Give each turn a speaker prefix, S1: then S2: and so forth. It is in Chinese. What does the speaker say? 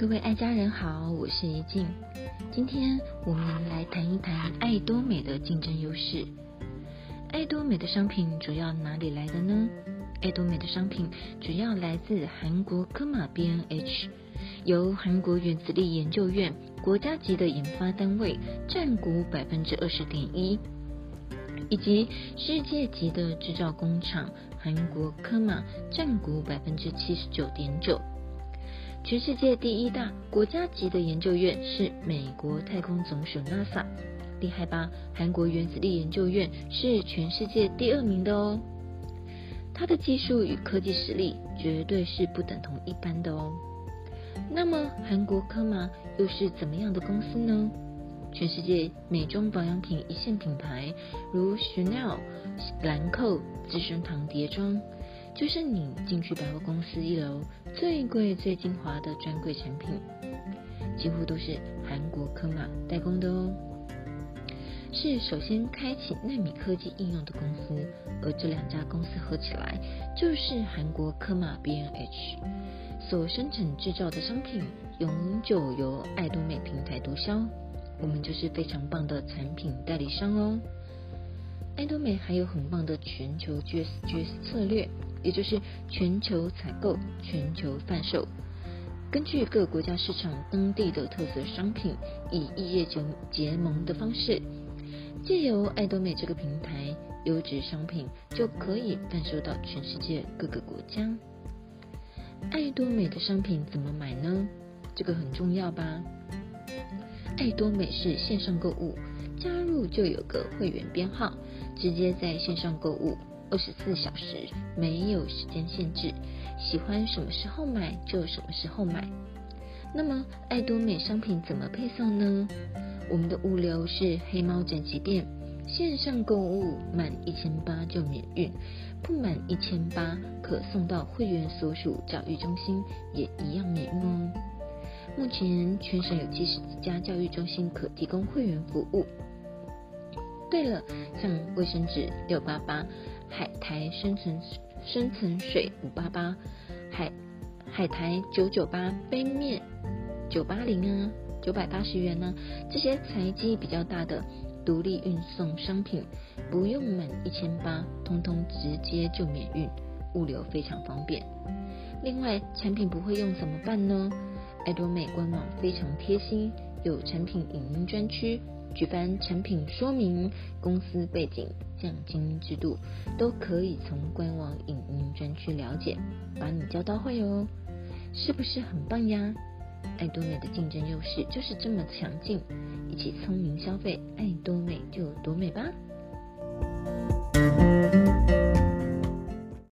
S1: 各位爱家人好，我是怡静。今天我们来谈一谈爱多美的竞争优势。爱多美的商品主要哪里来的呢？爱多美的商品主要来自韩国科马 B N H，由韩国原子力研究院国家级的研发单位占股百分之二十点一，以及世界级的制造工厂韩国科马占股百分之七十九点九。全世界第一大国家级的研究院是美国太空总署 NASA，厉害吧？韩国原子力研究院是全世界第二名的哦。它的技术与科技实力绝对是不等同一般的哦。那么韩国科马又是怎么样的公司呢？全世界美妆保养品一线品牌，如 Chanel、兰蔻、资生堂叠妆。就是你进去百货公司一楼最贵最精华的专柜产品，几乎都是韩国科马代工的哦。是首先开启纳米科技应用的公司，而这两家公司合起来就是韩国科马 B N H 所生产制造的商品，永久由爱多美平台独销，我们就是非常棒的产品代理商哦。爱多美还有很棒的全球 GSG 策略。也就是全球采购、全球贩售，根据各国家市场当地的特色商品，以异业结结盟的方式，借由爱多美这个平台，优质商品就可以贩售到全世界各个国家。爱多美的商品怎么买呢？这个很重要吧？爱多美是线上购物，加入就有个会员编号，直接在线上购物。二十四小时没有时间限制，喜欢什么时候买就什么时候买。那么爱多美商品怎么配送呢？我们的物流是黑猫整齐店，线上购物满一千八就免运，不满一千八可送到会员所属教育中心，也一样免运哦。目前全省有七十几家教育中心可提供会员服务。对了，像卫生纸六八八。海苔深层深层水五八八，海海苔九九八，杯面九八零啊，九百八十元呢。这些财积比较大的独立运送商品，不用满一千八，通通直接就免运，物流非常方便。另外，产品不会用怎么办呢？爱多美官网非常贴心，有产品影音专区。举办产品说明、公司背景、奖金制度，都可以从官网影音专区了解，把你教到会哦，是不是很棒呀？爱多美的竞争优势就是这么强劲，一起聪明消费，爱多美就多美吧。